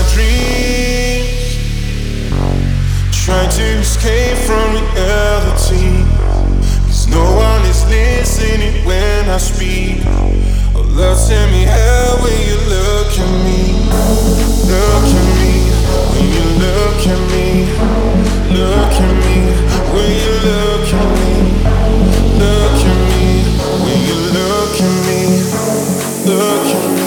my dreams, trying to escape from reality. Cause no one is listening when I speak. Oh, love, tell me how will you look at me? Look at me, when you look at me. Look at me, when you look at me. Look at me, when you look at me. Look at me,